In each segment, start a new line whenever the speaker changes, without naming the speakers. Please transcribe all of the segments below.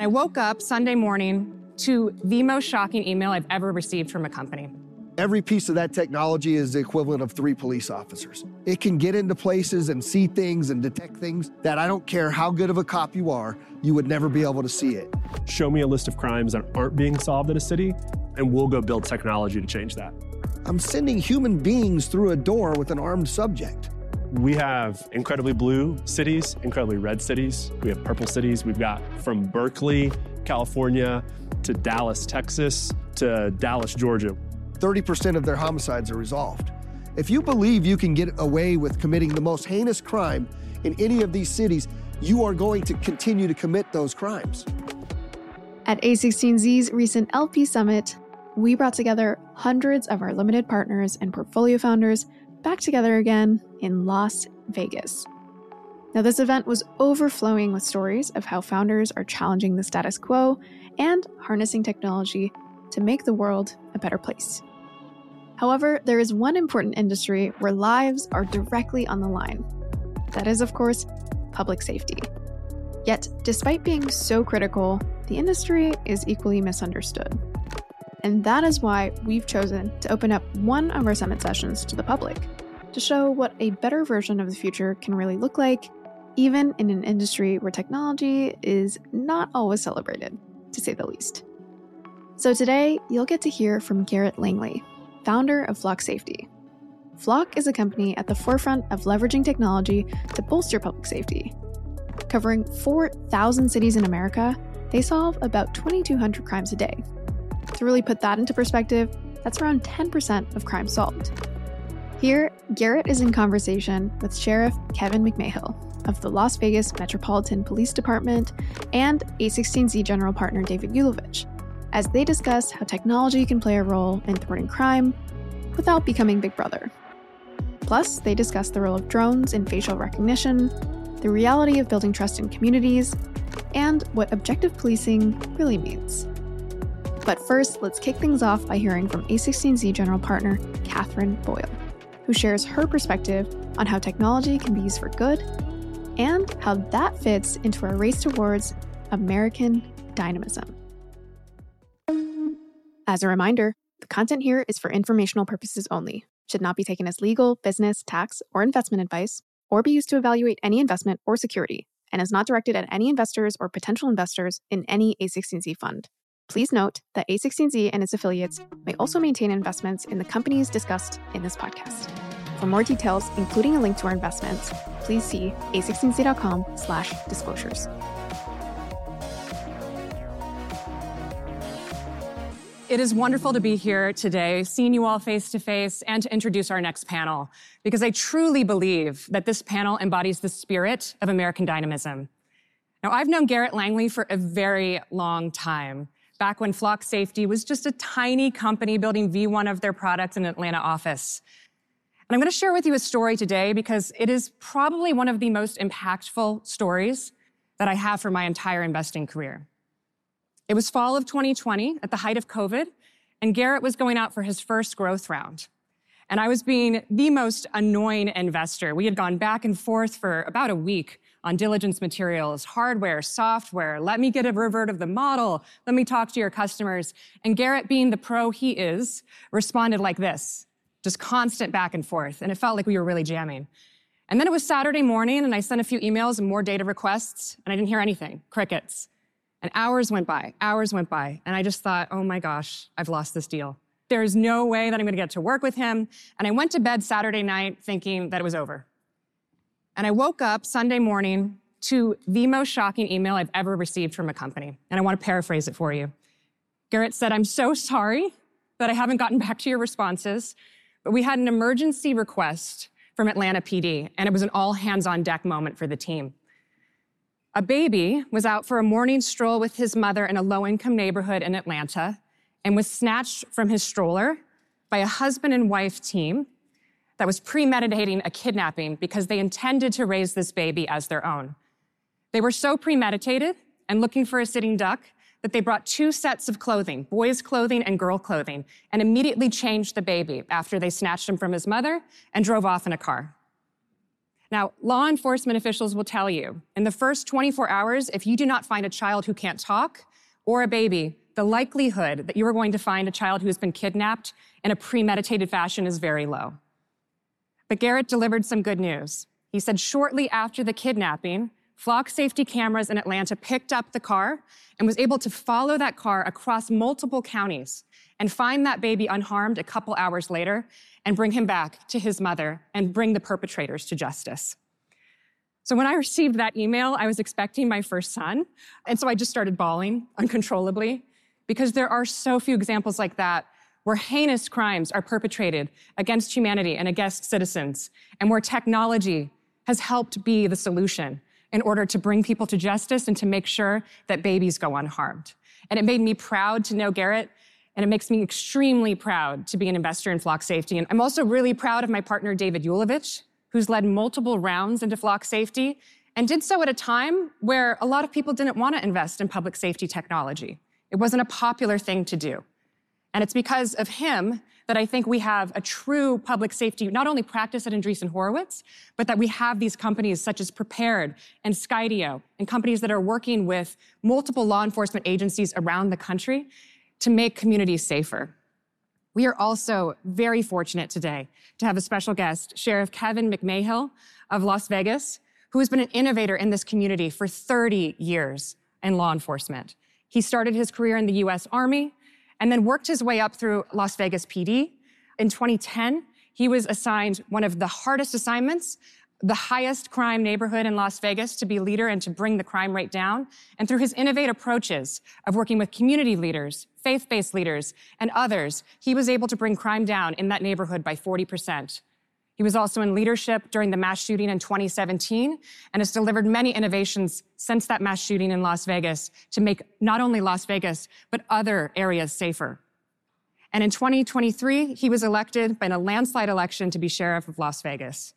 I woke up Sunday morning to the most shocking email I've ever received from a company.
Every piece of that technology is the equivalent of three police officers. It can get into places and see things and detect things that I don't care how good of a cop you are, you would never be able to see it.
Show me a list of crimes that aren't being solved in a city, and we'll go build technology to change that.
I'm sending human beings through a door with an armed subject.
We have incredibly blue cities, incredibly red cities. We have purple cities. We've got from Berkeley, California, to Dallas, Texas, to Dallas, Georgia.
30% of their homicides are resolved. If you believe you can get away with committing the most heinous crime in any of these cities, you are going to continue to commit those crimes.
At A16Z's recent LP Summit, we brought together hundreds of our limited partners and portfolio founders back together again in Las Vegas. Now, this event was overflowing with stories of how founders are challenging the status quo and harnessing technology to make the world a better place. However, there is one important industry where lives are directly on the line. That is, of course, public safety. Yet, despite being so critical, the industry is equally misunderstood. And that is why we've chosen to open up one of our summit sessions to the public to show what a better version of the future can really look like, even in an industry where technology is not always celebrated, to say the least. So today, you'll get to hear from Garrett Langley, founder of Flock Safety. Flock is a company at the forefront of leveraging technology to bolster public safety. Covering 4,000 cities in America, they solve about 2,200 crimes a day to really put that into perspective, that's around 10% of crime solved. Here, Garrett is in conversation with Sheriff Kevin McMahill of the Las Vegas Metropolitan Police Department and A16Z General Partner David Ulevitch as they discuss how technology can play a role in thwarting crime without becoming Big Brother. Plus, they discuss the role of drones in facial recognition, the reality of building trust in communities, and what objective policing really means. But first, let's kick things off by hearing from A16Z general partner Catherine Boyle, who shares her perspective on how technology can be used for good and how that fits into our race towards American dynamism. As a reminder, the content here is for informational purposes only, should not be taken as legal, business, tax, or investment advice, or be used to evaluate any investment or security, and is not directed at any investors or potential investors in any A16Z fund. Please note that A16Z and its affiliates may also maintain investments in the companies discussed in this podcast. For more details, including a link to our investments, please see a16z.com slash disclosures.
It is wonderful to be here today, seeing you all face to face, and to introduce our next panel, because I truly believe that this panel embodies the spirit of American dynamism. Now, I've known Garrett Langley for a very long time back when Flock Safety was just a tiny company building V1 of their products in an Atlanta office. And I'm going to share with you a story today because it is probably one of the most impactful stories that I have for my entire investing career. It was fall of 2020 at the height of COVID, and Garrett was going out for his first growth round. And I was being the most annoying investor. We had gone back and forth for about a week on diligence materials, hardware, software. Let me get a revert of the model. Let me talk to your customers. And Garrett, being the pro he is, responded like this, just constant back and forth. And it felt like we were really jamming. And then it was Saturday morning and I sent a few emails and more data requests and I didn't hear anything, crickets. And hours went by, hours went by. And I just thought, oh my gosh, I've lost this deal. There's no way that I'm to get to work with him. And I went to bed Saturday night thinking that it was over. And I woke up Sunday morning to the most shocking email I've ever received from a company. And I want to paraphrase it for you. Garrett said, I'm so sorry that I haven't gotten back to your responses, but we had an emergency request from Atlanta PD, and it was an all hands on deck moment for the team. A baby was out for a morning stroll with his mother in a low income neighborhood in Atlanta and was snatched from his stroller by a husband and wife team that was premeditating a kidnapping because they intended to raise this baby as their own. They were so premeditated and looking for a sitting duck that they brought two sets of clothing, boys' clothing and girl clothing, and immediately changed the baby after they snatched him from his mother and drove off in a car. Now, law enforcement officials will tell you in the first 24 hours, if you do not find a child who can't talk or a baby, the likelihood that you are going to find a child who has been kidnapped in a premeditated fashion is very low. But Garrett delivered some good news. He said shortly after the kidnapping, flock safety cameras in Atlanta picked up the car and was able to follow that car across multiple counties and find that baby unharmed a couple hours later and bring him back to his mother and bring the perpetrators to justice. So when I received that email, I was expecting my first son. And so I just started bawling uncontrollably because there are so few examples like that where heinous crimes are perpetrated against humanity and against citizens, and where technology has helped be the solution in order to bring people to justice and to make sure that babies go unharmed. And it made me proud to know Garrett, and it makes me extremely proud to be an investor in Flock Safety. And I'm also really proud of my partner, David Ulevitch, who's led multiple rounds into Flock Safety and did so at a time where a lot of people didn't want to invest in public safety technology. It wasn't a popular thing to do. And it's because of him that I think we have a true public safety, not only practice at Andreessen Horowitz, but that we have these companies such as Prepared and Skydio and companies that are working with multiple law enforcement agencies around the country to make communities safer. We are also very fortunate today to have a special guest, Sheriff Kevin McMahill of Las Vegas, who has been an innovator in this community for 30 years in law enforcement. He started his career in the US Army and then worked his way up through Las Vegas PD. In 2010, he was assigned one of the hardest assignments, the highest crime neighborhood in Las Vegas to be leader and to bring the crime rate down. And through his innovative approaches of working with community leaders, faith-based leaders, and others, he was able to bring crime down in that neighborhood by 40%. He was also in leadership during the mass shooting in 2017 and has delivered many innovations since that mass shooting in Las Vegas to make not only Las Vegas, but other areas safer. And in 2023, he was elected by a landslide election to be sheriff of Las Vegas.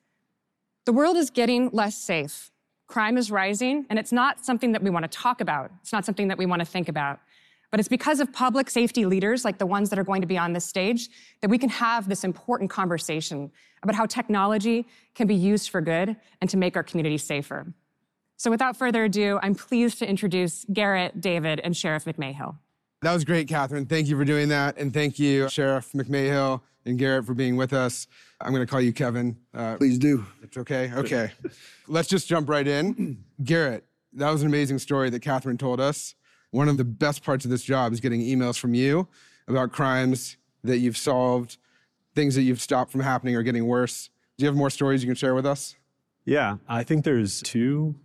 The world is getting less safe. Crime is rising, and it's not something that we want to talk about. It's not something that we want to think about. But it's because of public safety leaders like the ones that are going to be on this stage that we can have this important conversation about how technology can be used for good and to make our community safer. So without further ado, I'm pleased to introduce Garrett, David, and Sheriff McMahill.
That was great, Catherine. Thank you for doing that. And thank you, Sheriff McMahill and Garrett, for being with us. I'm going to call you Kevin.
Uh, Please do.
It's okay. Okay. Let's just jump right in. Garrett, that was an amazing story that Catherine told us. One of the best parts of this job is getting emails from you about crimes that you've solved, things that you've stopped from happening or getting worse. Do you have more stories you can share with us?
Yeah, I think there's two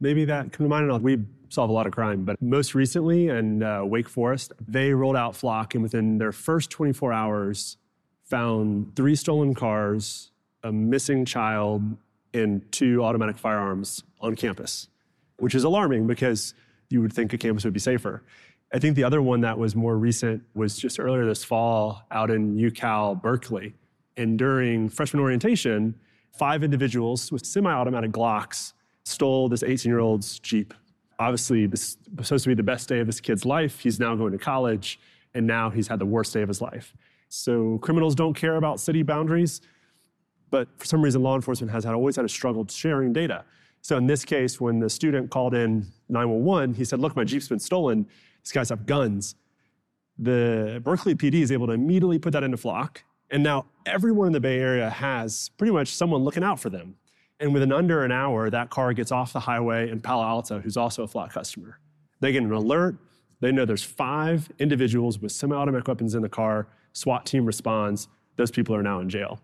maybe that come to mind. We solve a lot of crime, but most recently in uh, Wake Forest, they rolled out Flock and within their first 24 hours found three stolen cars, a missing child, and two automatic firearms on campus, which is alarming because you would think a campus would be safer. I think the other one that was more recent was just earlier this fall out in UCal Berkeley. And during freshman orientation, five individuals with semi automatic Glocks stole this 18 year old's Jeep. Obviously, this was supposed to be the best day of this kid's life. He's now going to college, and now he's had the worst day of his life. So, criminals don't care about city boundaries, but for some reason, law enforcement has had, always had a struggle sharing data. So in this case, when the student called in 911, he said, look, my Jeep's been stolen. These guys have guns. The Berkeley PD is able to immediately put that into Flock. And now everyone in the Bay Area has pretty much someone looking out for them. And within under an hour, that car gets off the highway in Palo Alto, who's also a Flock customer. They get an alert. They know there's five individuals with semi-automatic weapons in the car. SWAT team responds. Those people are now in jail.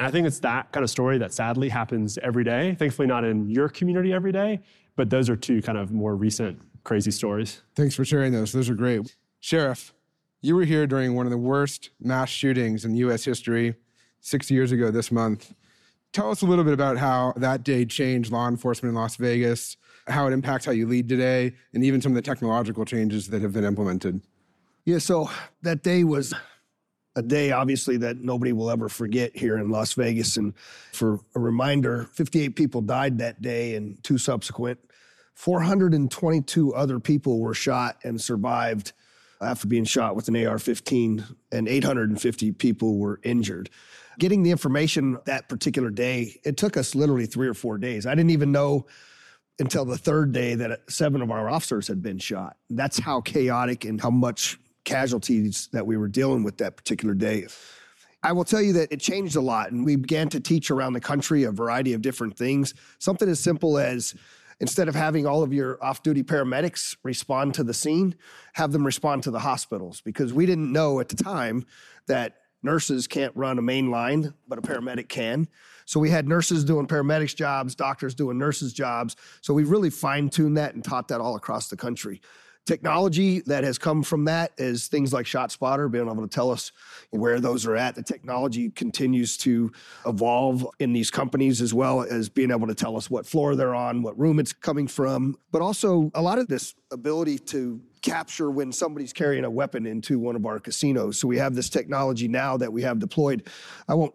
And I think it's that kind of story that sadly happens every day. Thankfully, not in your community every day, but those are two kind of more recent crazy stories.
Thanks for sharing those. Those are great. Sheriff, you were here during one of the worst mass shootings in U.S. history 60 years ago this month. Tell us a little bit about how that day changed law enforcement in Las Vegas, how it impacts how you lead today, and even some of the technological changes that have been implemented.
Yeah, so that day was a day, obviously, that nobody will ever forget here in Las Vegas. And for a reminder, 58 people died that day and two subsequent. 422 other people were shot and survived after being shot with an AR 15, and 850 people were injured. getting the information that particular day, it took us literally three or four days. I didn't even know until the third day that seven of our officers had been shot. That's how chaotic and how much casualties that we were dealing with that particular day. I will tell you that it changed a lot, and we began to teach around the country a variety of different things. Something as simple as instead of having all of your off duty paramedics respond to the scene, have them respond to the hospitals because we didn't know at the time that nurses can't run a main line, but a paramedic can. So we had nurses doing paramedics jobs, doctors doing nurses jobs. So we really fine tuned that and taught that all across the country. Technology that has come from that is things like ShotSpotter, being able to tell us where those are at. The technology continues to evolve in these companies as well as being able to tell us what floor they're on, what room it's coming from, but also a lot of this ability to capture when somebody's carrying a weapon into one of our casinos. So we have this technology now that we have deployed. I won't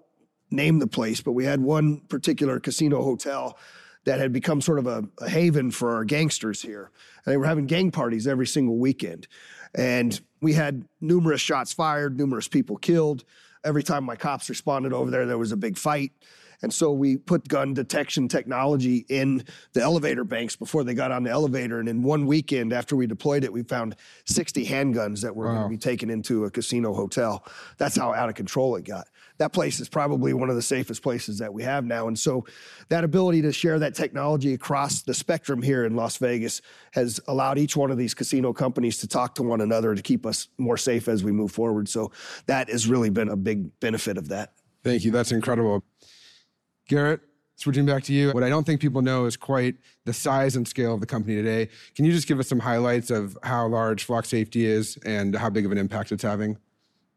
name the place, but we had one particular casino hotel that had become sort of a, a, haven for our gangsters here. And they were having gang parties every single weekend. And we had numerous shots fired, numerous people killed. Every time my cops responded over there, there was a big fight. And so we put gun detection technology in the elevator banks before they got on the elevator. And in one weekend after we deployed it, we found 60 handguns that were wow. going to be taken into a casino hotel. That's how out of control it got that place is probably one of the safest places that we have now. And so that ability to share that technology across the spectrum here in Las Vegas has allowed each one of these casino companies to talk to one another to keep us more safe as we move forward. So that has really been a big benefit of that.
Thank you. That's incredible. Garrett, switching back to you, what I don't think people know is quite the size and scale of the company today. Can you just give us some highlights of how large Flock Safety is and how big of an impact it's having?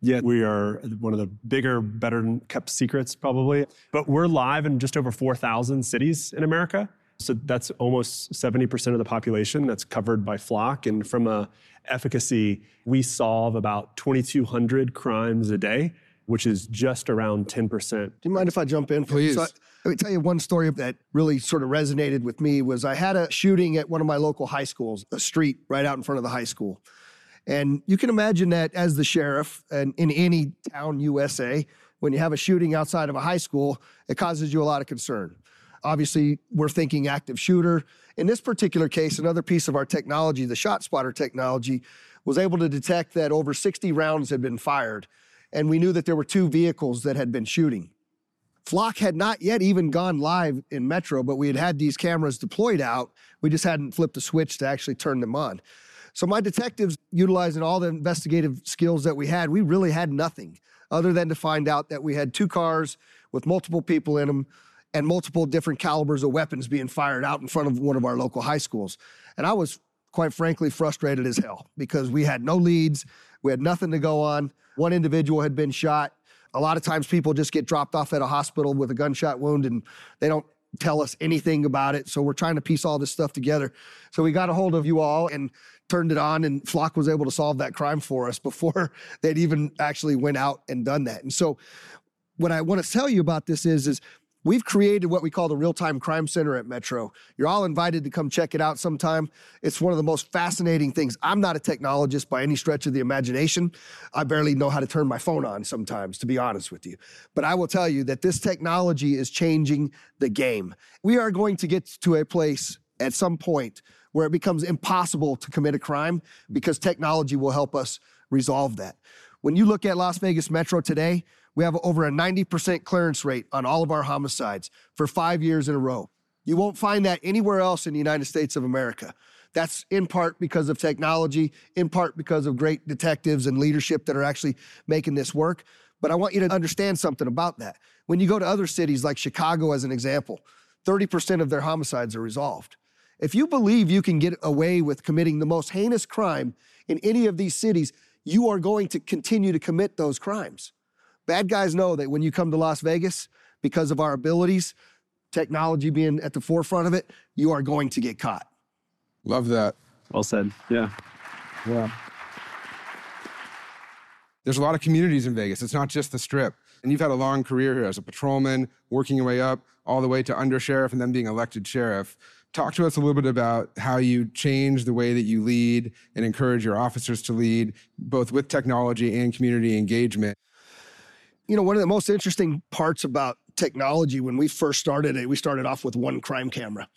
Yeah, we are one of the bigger, better kept secrets probably. But we're live in just over 4,000 cities in America. So that's almost 70% of the population that's covered by Flock. And from a efficacy, we solve about 2,200 crimes a day, which is just around 10%. Do
you mind if I jump in?
Please. So I,
let me tell you one story that really sort of resonated with me was I had a shooting at one of my local high schools, a street right out in front of the high school. And you can imagine that as the sheriff and in any town USA, when you have a shooting outside of a high school, it causes you a lot of concern. Obviously, we're thinking active shooter. In this particular case, another piece of our technology, the ShotSpotter technology, was able to detect that over 60 rounds had been fired. And we knew that there were two vehicles that had been shooting. Flock had not yet even gone live in Metro, but we had had these cameras deployed out. We just hadn't flipped the switch to actually turn them on. So my detectives, utilizing all the investigative skills that we had, we really had nothing other than to find out that we had two cars with multiple people in them and multiple different calibers of weapons being fired out in front of one of our local high schools. And I was quite frankly frustrated as hell because we had no leads, we had nothing to go on. One individual had been shot. A lot of times people just get dropped off at a hospital with a gunshot wound and they don't tell us anything about it. So we're trying to piece all this stuff together. So we got a hold of you all and turned it on and Flock was able to solve that crime for us before they'd even actually went out and done that. And so what I want to tell you about this is, is we've created what we call the real-time crime center at Metro. You're all invited to come check it out sometime. It's one of the most fascinating things. I'm not a technologist by any stretch of the imagination. I barely know how to turn my phone on sometimes, to be honest with you. But I will tell you that this technology is changing the game. We are going to get to a place at some point where it becomes impossible to commit a crime because technology will help us resolve that. When you look at Las Vegas Metro today, we have over a 90% clearance rate on all of our homicides for five years in a row. You won't find that anywhere else in the United States of America. That's in part because of technology, in part because of great detectives and leadership that are actually making this work. But I want you to understand something about that. When you go to other cities like Chicago, as an example, 30% of their homicides are resolved. If you believe you can get away with committing the most heinous crime in any of these cities, you are going to continue to commit those crimes. Bad guys know that when you come to Las Vegas, because of our abilities, technology being at the forefront of it, you are going to get caught.
Love that.
Well said. Yeah.
Yeah. There's a lot of communities in Vegas. It's not just the strip. And you've had a long career here as a patrolman, working your way up all the way to undersheriff and then being elected sheriff. Talk to us a little bit about how you change the way that you lead and encourage your officers to lead, both with technology and community engagement.
You know, one of the most interesting parts about technology when we first started it, we started off with one crime camera.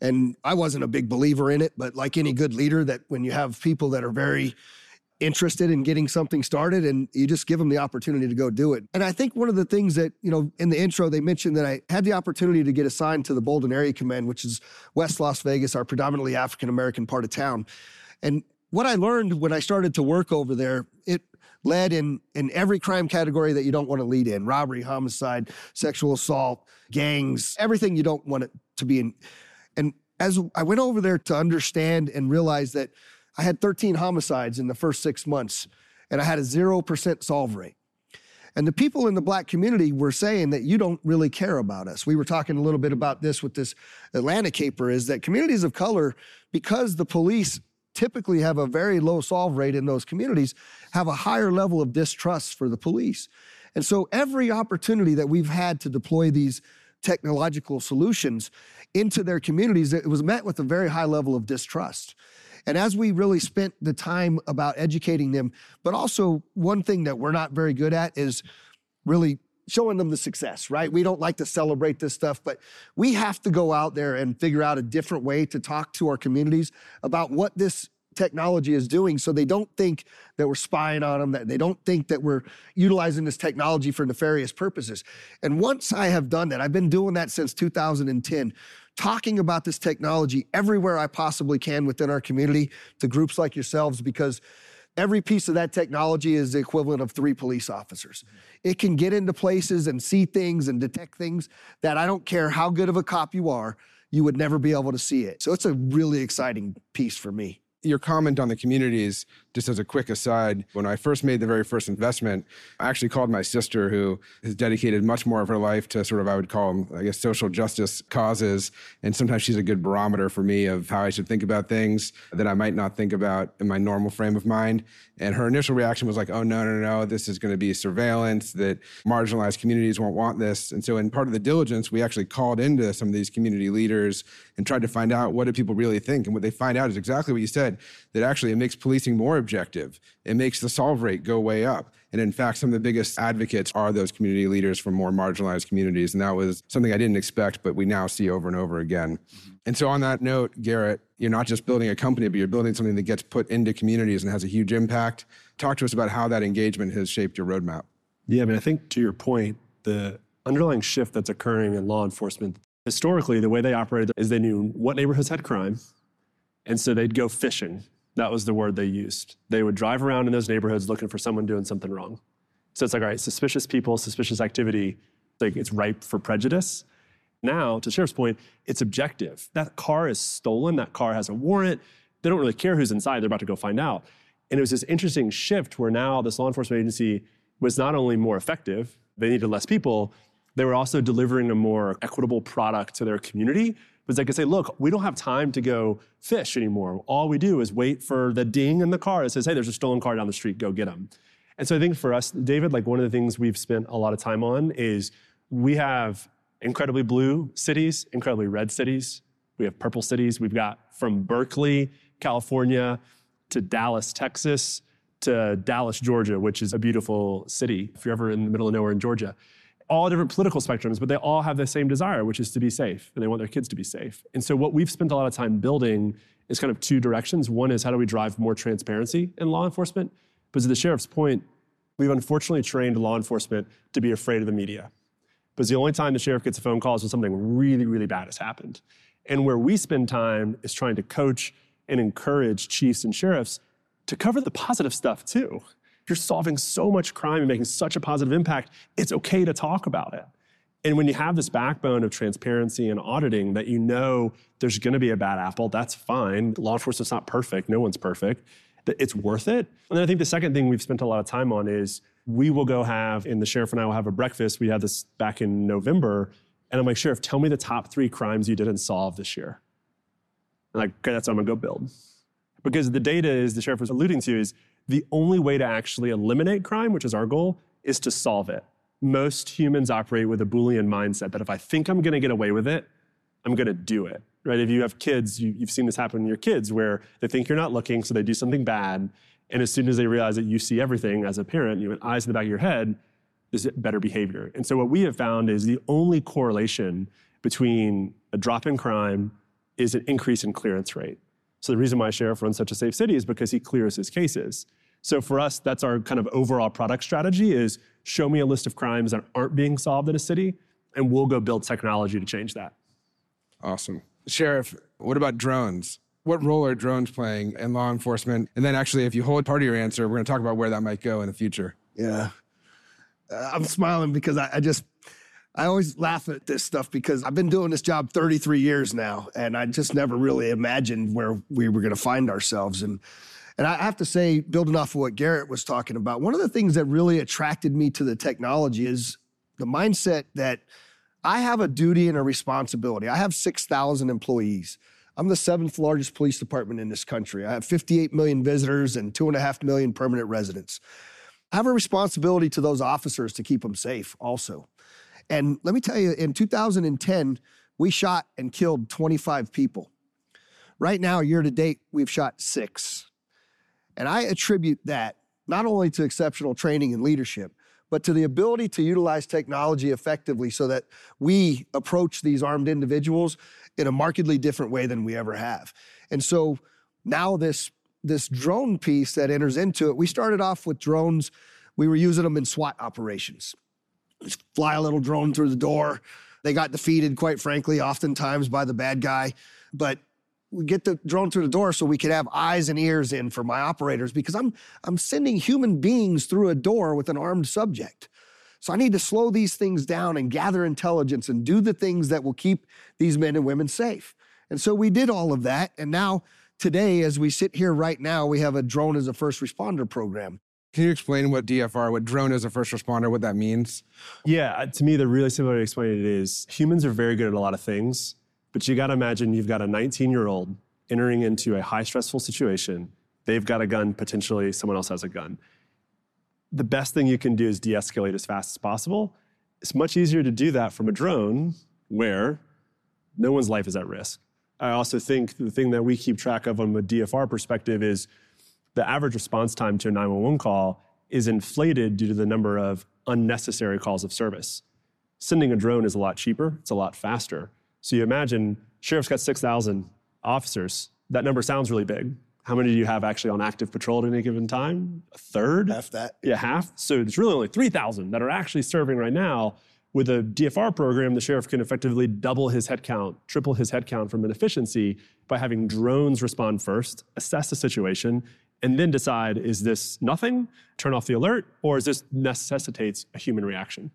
And I wasn't a big believer in it, but like any good leader, that when you have people that are very interested in getting something started and you just give them the opportunity to go do it. And I think one of the things that, you know, in the intro, they mentioned that I had the opportunity to get assigned to the Bolden Area Command, which is West Las Vegas, our predominantly African American part of town. And what I learned when I started to work over there, it led in in every crime category that you don't want to lead in. Robbery homicide sexual assault gangs everything you don't want it to be in. And as i went over there to understand and realize that i had 13 homicides in the first six months and i had a 0% solve rate. And the people in the black community were saying that you don't really care about us. We were talking a little bit about this with this Atlanta caper is that communities of color, because the police typically have a very low solve rate in those communities, have a higher level of distrust for the police. And so every opportunity that we've had to deploy these technological solutions into their communities, it was met with a very high level of distrust. And as we really spent the time about educating them, but also one thing that we're not very good at is really showing them the success, right? We don't like to celebrate this stuff, but we have to go out there and figure out a different way to talk to our communities about what this technology is doing so they don't think that we're spying on them, that they don't think that we're utilizing this technology for nefarious purposes. And once I have done that, I've been doing that since 2010, talking about this technology everywhere I possibly can within our community to groups like yourselves because every piece of that technology is the equivalent of three police officers. It can get into places and see things and detect things that I don't care how good of a cop you are, you would never be able to see it. So it's a really exciting piece for me
your comment on the communities, just as a quick aside, when I first made the very first investment, I actually called my sister, who has dedicated much more of her life to sort of, I would call them, I guess, social justice causes. And sometimes she's a good barometer for me of how I should think about things that I might not think about in my normal frame of mind. And her initial reaction was like, oh, no, no, no, this is going to be surveillance, that marginalized communities won't want this. And so, in part of the diligence, we actually called into some of these community leaders and tried to find out what do people really think. And what they find out is exactly what you said that actually it makes policing more objective. It makes the solve rate go way up. And in fact, some of the biggest advocates are those community leaders from more marginalized communities. And that was something I didn't expect, but we now see over and over again. Mm-hmm. And so, on that note, Garrett, you're not just building a company, but you're building something that gets put into communities and has a huge impact. Talk to us about how that engagement has shaped your roadmap.
Yeah, I mean, I think to your point, the underlying shift that's occurring in law enforcement, historically, the way they operated is they knew what neighborhoods had crime. And so they'd go fishing that was the word they used. They would drive around in those neighborhoods looking for someone doing something wrong. So it's like, all right, suspicious people, suspicious activity, like it's ripe for prejudice. Now, to Sheriff's point, it's objective. That car is stolen, that car has a warrant. They don't really care who's inside, they're about to go find out. And it was this interesting shift where now this law enforcement agency was not only more effective, they needed less people, they were also delivering a more equitable product to their community was they could say, look, we don't have time to go fish anymore. All we do is wait for the ding in the car that says, hey, there's a stolen car down the street, go get them. And so I think for us, David, like one of the things we've spent a lot of time on is we have incredibly blue cities, incredibly red cities. We have purple cities. We've got from Berkeley, California, to Dallas, Texas, to Dallas, Georgia, which is a beautiful city if you're ever in the middle of nowhere in Georgia all different political spectrums, but they all have the same desire, which is to be safe, and they want their kids to be safe. And so, what we've spent a lot of time building is kind of two directions. One is how do we drive more transparency in law enforcement? But to the sheriff's point, we've unfortunately trained law enforcement to be afraid of the media. Because the only time the sheriff gets a phone call is when something really, really bad has happened. And where we spend time is trying to coach and encourage chiefs and sheriffs to cover the positive stuff too you're solving so much crime and making such a positive impact, it's okay to talk about it. And when you have this backbone of transparency and auditing that you know there's going to be a bad apple, that's fine. Law enforcement's not perfect, no one's perfect. It's worth it. And then I think the second thing we've spent a lot of time on is we will go have, and the sheriff and I will have a breakfast. We had this back in November. And I'm like, Sheriff, tell me the top three crimes you didn't solve this year. I'm like, okay, that's what I'm gonna go build. Because the data is the sheriff was alluding to is the only way to actually eliminate crime, which is our goal, is to solve it. Most humans operate with a Boolean mindset that if I think I'm gonna get away with it, I'm gonna do it. Right? If you have kids, you, have seen this happen in your kids where they think you're not looking, so they do something bad. And as soon as they realize that you see everything as a parent, you have eyes in the back of your head, is better behavior. And so what we have found is the only correlation between a drop in crime is an increase in clearance rate. So the reason why sheriff runs such a safe city is because he clears his cases. So for us, that's our kind of overall product strategy is show me a list of crimes that aren't being solved in a city, and we'll go build technology to change that.
Awesome. Sheriff, what about drones? What role are drones playing in law enforcement? And then actually, if you hold part of your answer, we're going to talk about where that might go in the future.
Yeah. Uh, I'm smiling because I, I just, I always laugh at this stuff because I've been doing this job 33 years now, and I just never really imagined where we were going to find ourselves. And and I have to say, building off of what Garrett was talking about, one of the things that really attracted me to the technology is the mindset that I have a duty and a responsibility. I have 6,000 employees. I'm the seventh largest police department in this country. I have 58 million visitors and two and a half million permanent residents. I have a responsibility to those officers to keep them safe also. And let me tell you, in 2010, we shot and killed 25 people. Right now, year to date, we've shot six. And I attribute that not only to exceptional training and leadership, but to the ability to utilize technology effectively so that we approach these armed individuals in a markedly different way than we ever have. And so now this this drone piece that enters into it, we started off with drones. We were using them in SWAT operations. Just fly a little drone through the door. They got defeated, quite frankly, oftentimes by the bad guy. But get the drone through the door so we could have eyes and ears in for my operators because I'm I'm sending human beings through a door with an armed subject. So I need to slow these things down and gather intelligence and do the things that will keep these men and women safe. And so we did all of that and now today as we sit here right now we have a drone as a first responder program.
Can you explain what DFR, what drone as a first responder, what that means?
Yeah, uh, to me, the really simple way to explain it is humans are very good at a lot of things, but you got to imagine you've got a 19 year old entering into a high stressful situation. They've got a gun, potentially someone else has a gun. The best thing you can do is de escalate as fast as possible. It's much easier to do that from a drone where no one's life is at risk. I also think the thing that we keep track of from a DFR perspective is the average response time to a 911 call is inflated due to the number of unnecessary calls of service. Sending a drone is a lot cheaper, it's a lot faster. So you imagine sheriff's got 6,000 officers. That number sounds really big. How many do you have actually on active patrol at any given time? A third?
Half that.
Yeah, half. So it's really only 3,000 that are actually serving right now. With a DFR program, the sheriff can effectively double his headcount, triple his headcount from an efficiency by having drones respond first, assess the situation, and then decide is this nothing, turn off the alert, or is this necessitates a human reaction?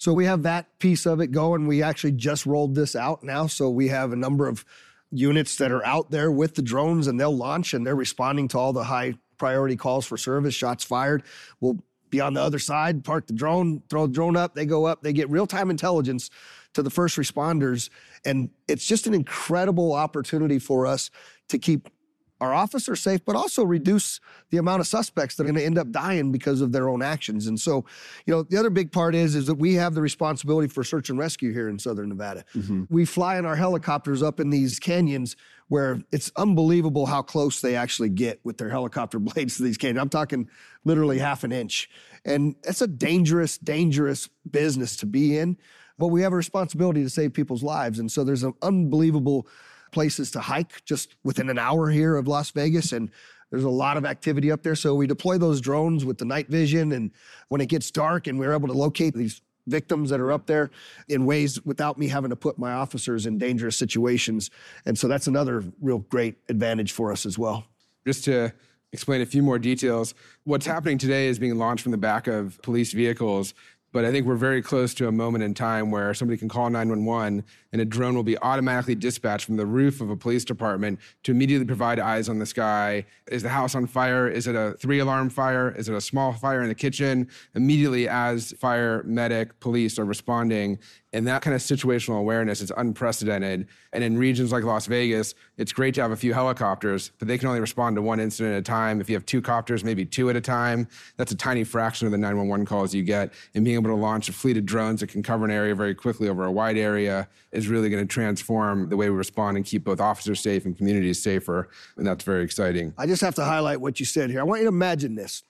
So we have that piece of it going. We actually just rolled this out now. So we have a number of units that are out there with the drones and they'll launch and they're responding to all the high priority calls for service, shots fired. We'll be on the other side, park the drone, throw the drone up, they go up, they get real time intelligence to the first responders. And it's just an incredible opportunity for us to keep our officers safe, but also reduce the amount of suspects that are going to end up dying because of their own actions. And so, you know, the other big part is is that we have the responsibility for search and rescue here in Southern Nevada. Mm-hmm. We fly in our helicopters up in these canyons where it's unbelievable how close they actually get with their helicopter blades to these canyons. I'm talking literally half an inch. And it's a dangerous, dangerous business to be in. But we have a responsibility to save people's lives. And so there's an unbelievable places to hike just within an hour here of Las Vegas. And there's a lot of activity up there. So we deploy those drones with the night vision. And when it gets dark and we're able to locate these victims that are up there in ways without me having to put my officers in dangerous situations. And so that's another real great advantage for us as well.
Just to explain a few more details, what's happening today is being launched from the back of police vehicles but I think we're very close to a moment in time where somebody can call 911 and a drone will be automatically dispatched from the roof of a police department to immediately provide eyes on the sky. Is the house on fire? Is it a three alarm fire? Is it a small fire in the kitchen? Immediately, as fire, medic, police are responding, and that kind of situational awareness is unprecedented. And in regions like Las Vegas, it's great to have a few helicopters, but they can only respond to one incident at a time. If you have two copters, maybe two at a time, that's a tiny fraction of the 911 calls you get. And being able to launch a fleet of drones that can cover an area very quickly over a wide area is really going to transform the way we respond and keep both officers safe and communities safer. And that's very exciting.
I just have to highlight what you said here. I want you to imagine this.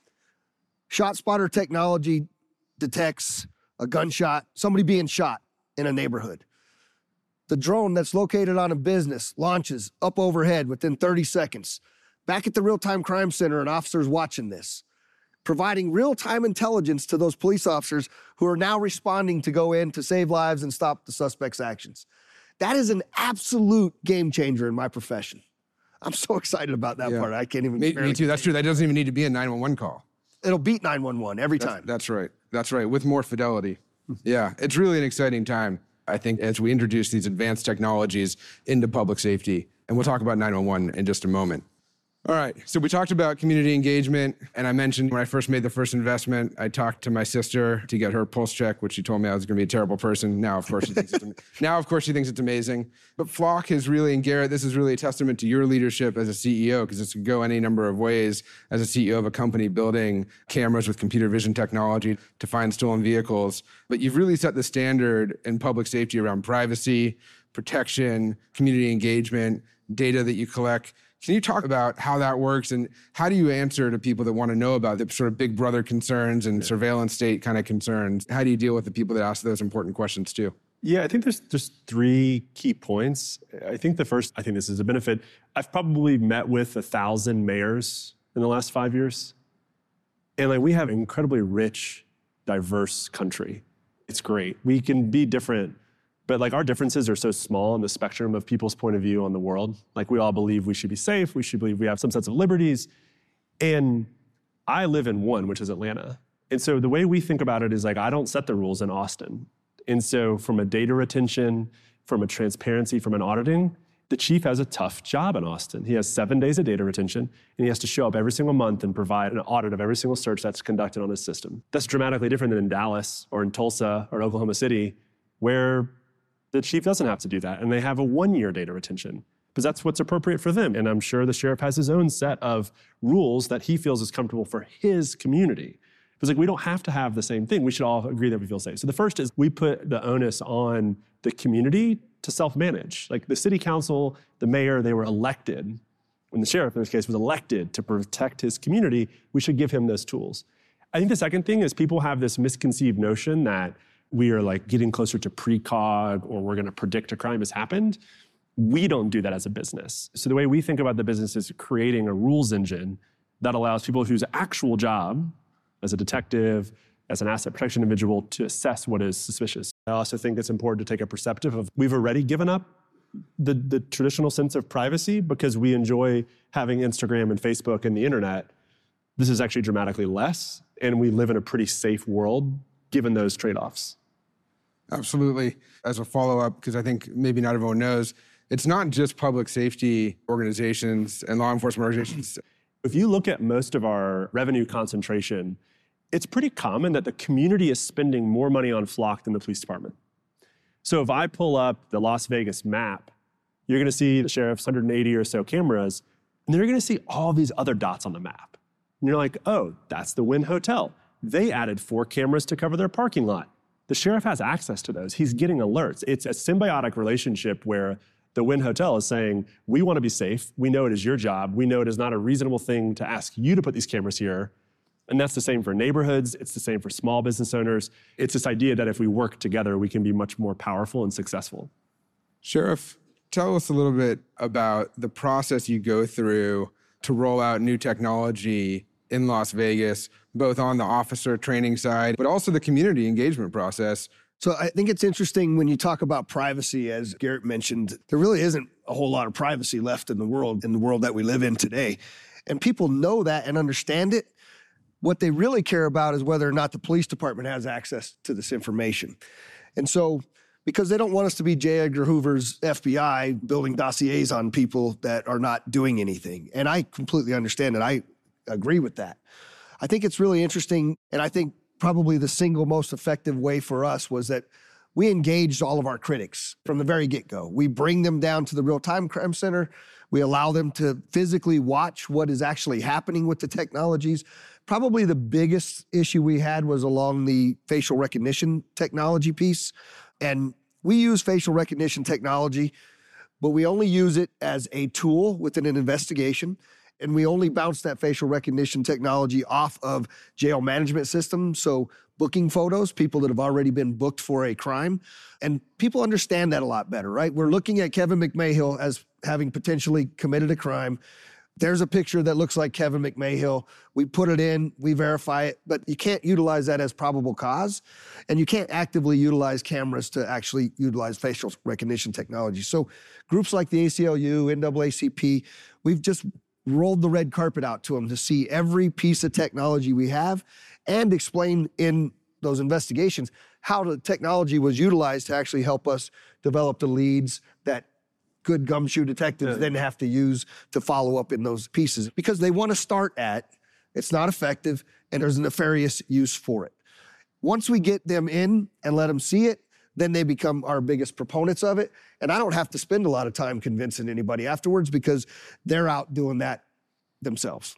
ShotSpotter technology detects a gunshot, somebody being shot in a neighborhood. The drone that's located on a business launches up overhead within 30 seconds. Back at the real time crime center, an officer's watching this, providing real time intelligence to those police officers who are now responding to go in to save lives and stop the suspect's actions. That is an absolute game changer in my profession. I'm so excited about that
Yeah.
part. I can't even.
Me, me too. That's true. That doesn't even need to be a 911 call.
it. It'll beat 911 every
That's,
time.
that's right. That's right. With more fidelity. Yeah, it's really an exciting time. I think as we introduce these advanced technologies into public safety, and we'll talk about 911 in just a moment. All right, so we talked about community engagement, and I mentioned when I first made the first investment, I talked to my sister to get her pulse check, which she told me I was going to be a terrible person. Now, of course, she thinks it's am- now, of course, she thinks it's amazing. But Flock has really, and Garrett, this is really a testament to your leadership as a CEO, because this could go any number of ways as a CEO of a company building cameras with computer vision technology to find stolen vehicles. But you've really set the standard in public safety around privacy, protection, community engagement, data that you collect. Can you talk about how that works and how do you answer to people that want to know about the sort of big brother concerns and surveillance state kind of concerns? How do you deal with the people that ask those important questions too?
Yeah, I think there's there's three key points. I think the first, I think this is a benefit. I've probably met with a thousand mayors in the last five years, and like we have an incredibly rich, diverse country. It's great. We can be different, but like our differences are so small in the spectrum of people's point of view on the world. Like we all believe we should be safe. We should believe we have some sense of liberties, and I live in one, which is Atlanta. And so the way we think about it is like I don't set the rules in Austin. And so from a data retention, from a transparency, from an auditing, the chief has a tough job in Austin. He has seven days of data retention, and he has to show up every single month and provide an audit of every single search that's conducted on his system. That's dramatically different than in Dallas or in Tulsa or Oklahoma City, where the chief doesn't have to do that, and they have a one-year data retention because that's what's appropriate for them. And I'm sure the sheriff has his own set of rules that he feels is comfortable for his community. It's like we don't have to have the same thing. We should all agree that we feel safe. So the first is we put the onus on the community to self-manage. Like the city council, the mayor, they were elected. When the sheriff, in this case, was elected to protect his community, we should give him those tools. I think the second thing is people have this misconceived notion that we are like getting closer to precog or we're going to predict a crime has happened. We don't do that as a business. So the way we think about the business is creating a rules engine that allows people whose actual job as a detective, as an asset protection individual, to assess what is suspicious. I also think it's important to take a perceptive of we've already given up the, the traditional sense of privacy because we enjoy having Instagram and Facebook and the internet. This is actually dramatically less, and we live in a pretty safe world given those trade offs.
Absolutely. As a follow up, because I think maybe not everyone knows, it's not just public safety organizations and law enforcement organizations.
If you look at most of our revenue concentration, it's pretty common that the community is spending more money on Flock than the police department. So if I pull up the Las Vegas map, you're going to see the sheriff's 180 or so cameras, and then you're going to see all these other dots on the map. And you're like, oh, that's the Wynn Hotel. They added four cameras to cover their parking lot. The sheriff has access to those. He's getting alerts. It's a symbiotic relationship where the Wynn Hotel is saying, we want to be safe. We know it is your job. We know it is not a reasonable thing to ask you to put these cameras here. And that's the same for neighborhoods. It's the same for small business owners. It's this idea that if we work together, we can be much more powerful and successful.
Sheriff, tell us a little bit about the process you go through to roll out new technology in Las Vegas, both on the officer training side, but also the community engagement process.
So I think it's interesting when you talk about privacy, as Garrett mentioned, there really isn't a whole lot of privacy left in the world, in the world that we live in today. And people know that and understand it. What they really care about is whether or not the police department has access to this information. And so, because they don't want us to be J. Edgar Hoover's FBI building dossiers on people that are not doing anything. And I completely understand it. I agree with that. I think it's really interesting. And I think probably the single most effective way for us was that we engaged all of our critics from the very get go. We bring them down to the real time crime center. We allow them to physically watch what is actually happening with the technologies. Probably the biggest issue we had was along the facial recognition technology piece. And we use facial recognition technology, but we only use it as a tool within an investigation. And we only bounce that facial recognition technology off of jail management systems. So booking photos, people that have already been booked for a crime. And people understand that a lot better, right? We're looking at Kevin McMahill as having potentially committed a crime. There's a picture that looks like Kevin McMahill. We put it in, we verify it, but you can't utilize that as probable cause. And you can't actively utilize cameras to actually utilize facial recognition technology. So groups like the ACLU, NAACP, we've just rolled the red carpet out to them to see every piece of technology we have and explain in those investigations how the technology was utilized to actually help us develop the leads that good gumshoe detectives then have to use to follow up in those pieces because they want to start at it's not effective and there's a nefarious use for it. Once we get them in and let them see it, then they become our biggest proponents of it. And I don't have to spend a lot of time convincing anybody afterwards because they're out doing that themselves.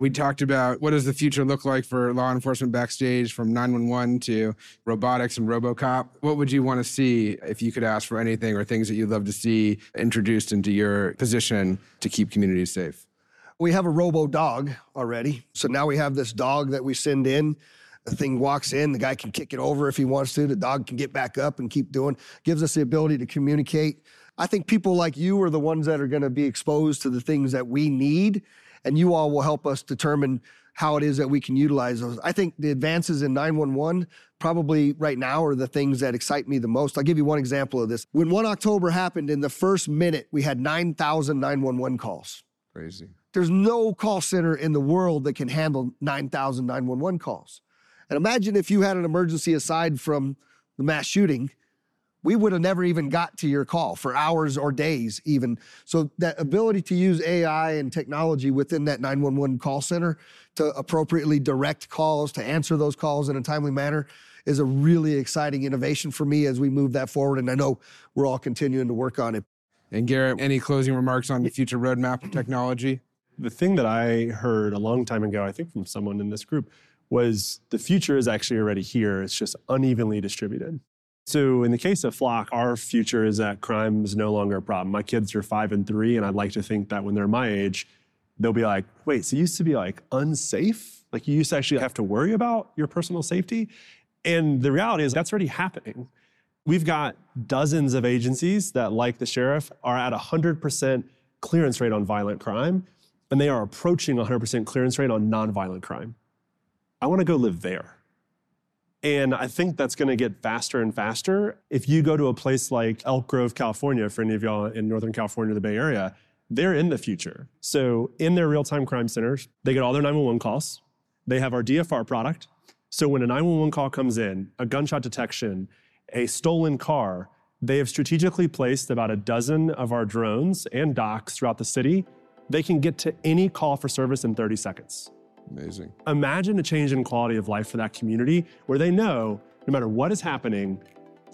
We talked about what does the future look like for law enforcement backstage from 911 to robotics and RoboCop. What would you want to see if you could ask for anything or things that you'd love to see introduced into your position to keep communities safe?
We have a robo dog already. So now we have this dog that we send in. The thing walks in, the guy can kick it over if he wants to. The dog can get back up and keep doing. Gives us the ability to communicate. I think people like you are the ones that are going to be exposed to the things that we need, and you all will help us determine how it is that we can utilize those. I think the advances in 911 probably right now are the things that excite me the most. I'll give you one example of this. When 1 October happened, in the first minute, we had 9,000 911 calls.
Crazy.
There's no call center in the world that can handle 9,000 911 calls. And imagine if you had an emergency aside from the mass shooting, we would have never even got to your call for hours or days, even. So, that ability to use AI and technology within that 911 call center to appropriately direct calls, to answer those calls in a timely manner, is a really exciting innovation for me as we move that forward. And I know we're all continuing to work on it.
And Garrett, any closing remarks on the future roadmap of technology?
The thing that I heard a long time ago, I think from someone in this group, was the future is actually already here. It's just unevenly distributed. So in the case of Flock, our future is that crime is no longer a problem. My kids are five and three, and I'd like to think that when they're my age, they'll be like, wait, so you used to be like unsafe? Like you used to actually have to worry about your personal safety? And the reality is that's already happening. We've got dozens of agencies that, like the sheriff, are at 100% clearance rate on violent crime, and they are approaching 100% clearance rate on nonviolent crime. I want to go live there. And I think that's going to get faster and faster. If you go to a place like Elk Grove, California, for any of y'all in Northern California, the Bay Area, they're in the future. So in their real-time crime centers, they get all their 911 calls. They have our DFR product. So when a 911 call comes in, a gunshot detection, a stolen car, they have strategically placed about a dozen of our drones and docks throughout the city. They can get to any call for service in 30 seconds.
Amazing.
Imagine a change in quality of life for that community where they know no matter what is happening,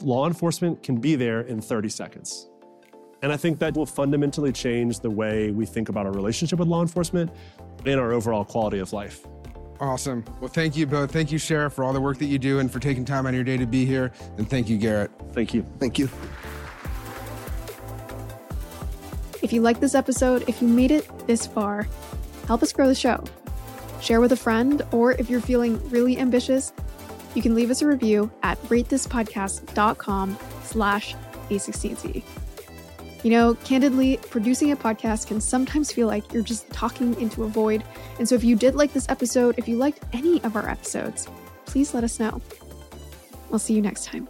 law enforcement can be there in 30 seconds. And I think that will fundamentally change the way we think about our relationship with law enforcement and our overall quality of life.
Awesome. Well, thank you both. Thank you, Sheriff, for all the work that you do and for taking time out of your day to be here. And thank you, Garrett.
Thank you.
Thank you.
If you like this episode, if you made it this far, help us grow the show. Share with a friend, or if you're feeling really ambitious, you can leave us a review at ratethispodcast.com slash a16z. You know, candidly, producing a podcast can sometimes feel like you're just talking into a void. And so if you did like this episode, if you liked any of our episodes, please let us know. I'll see you next time.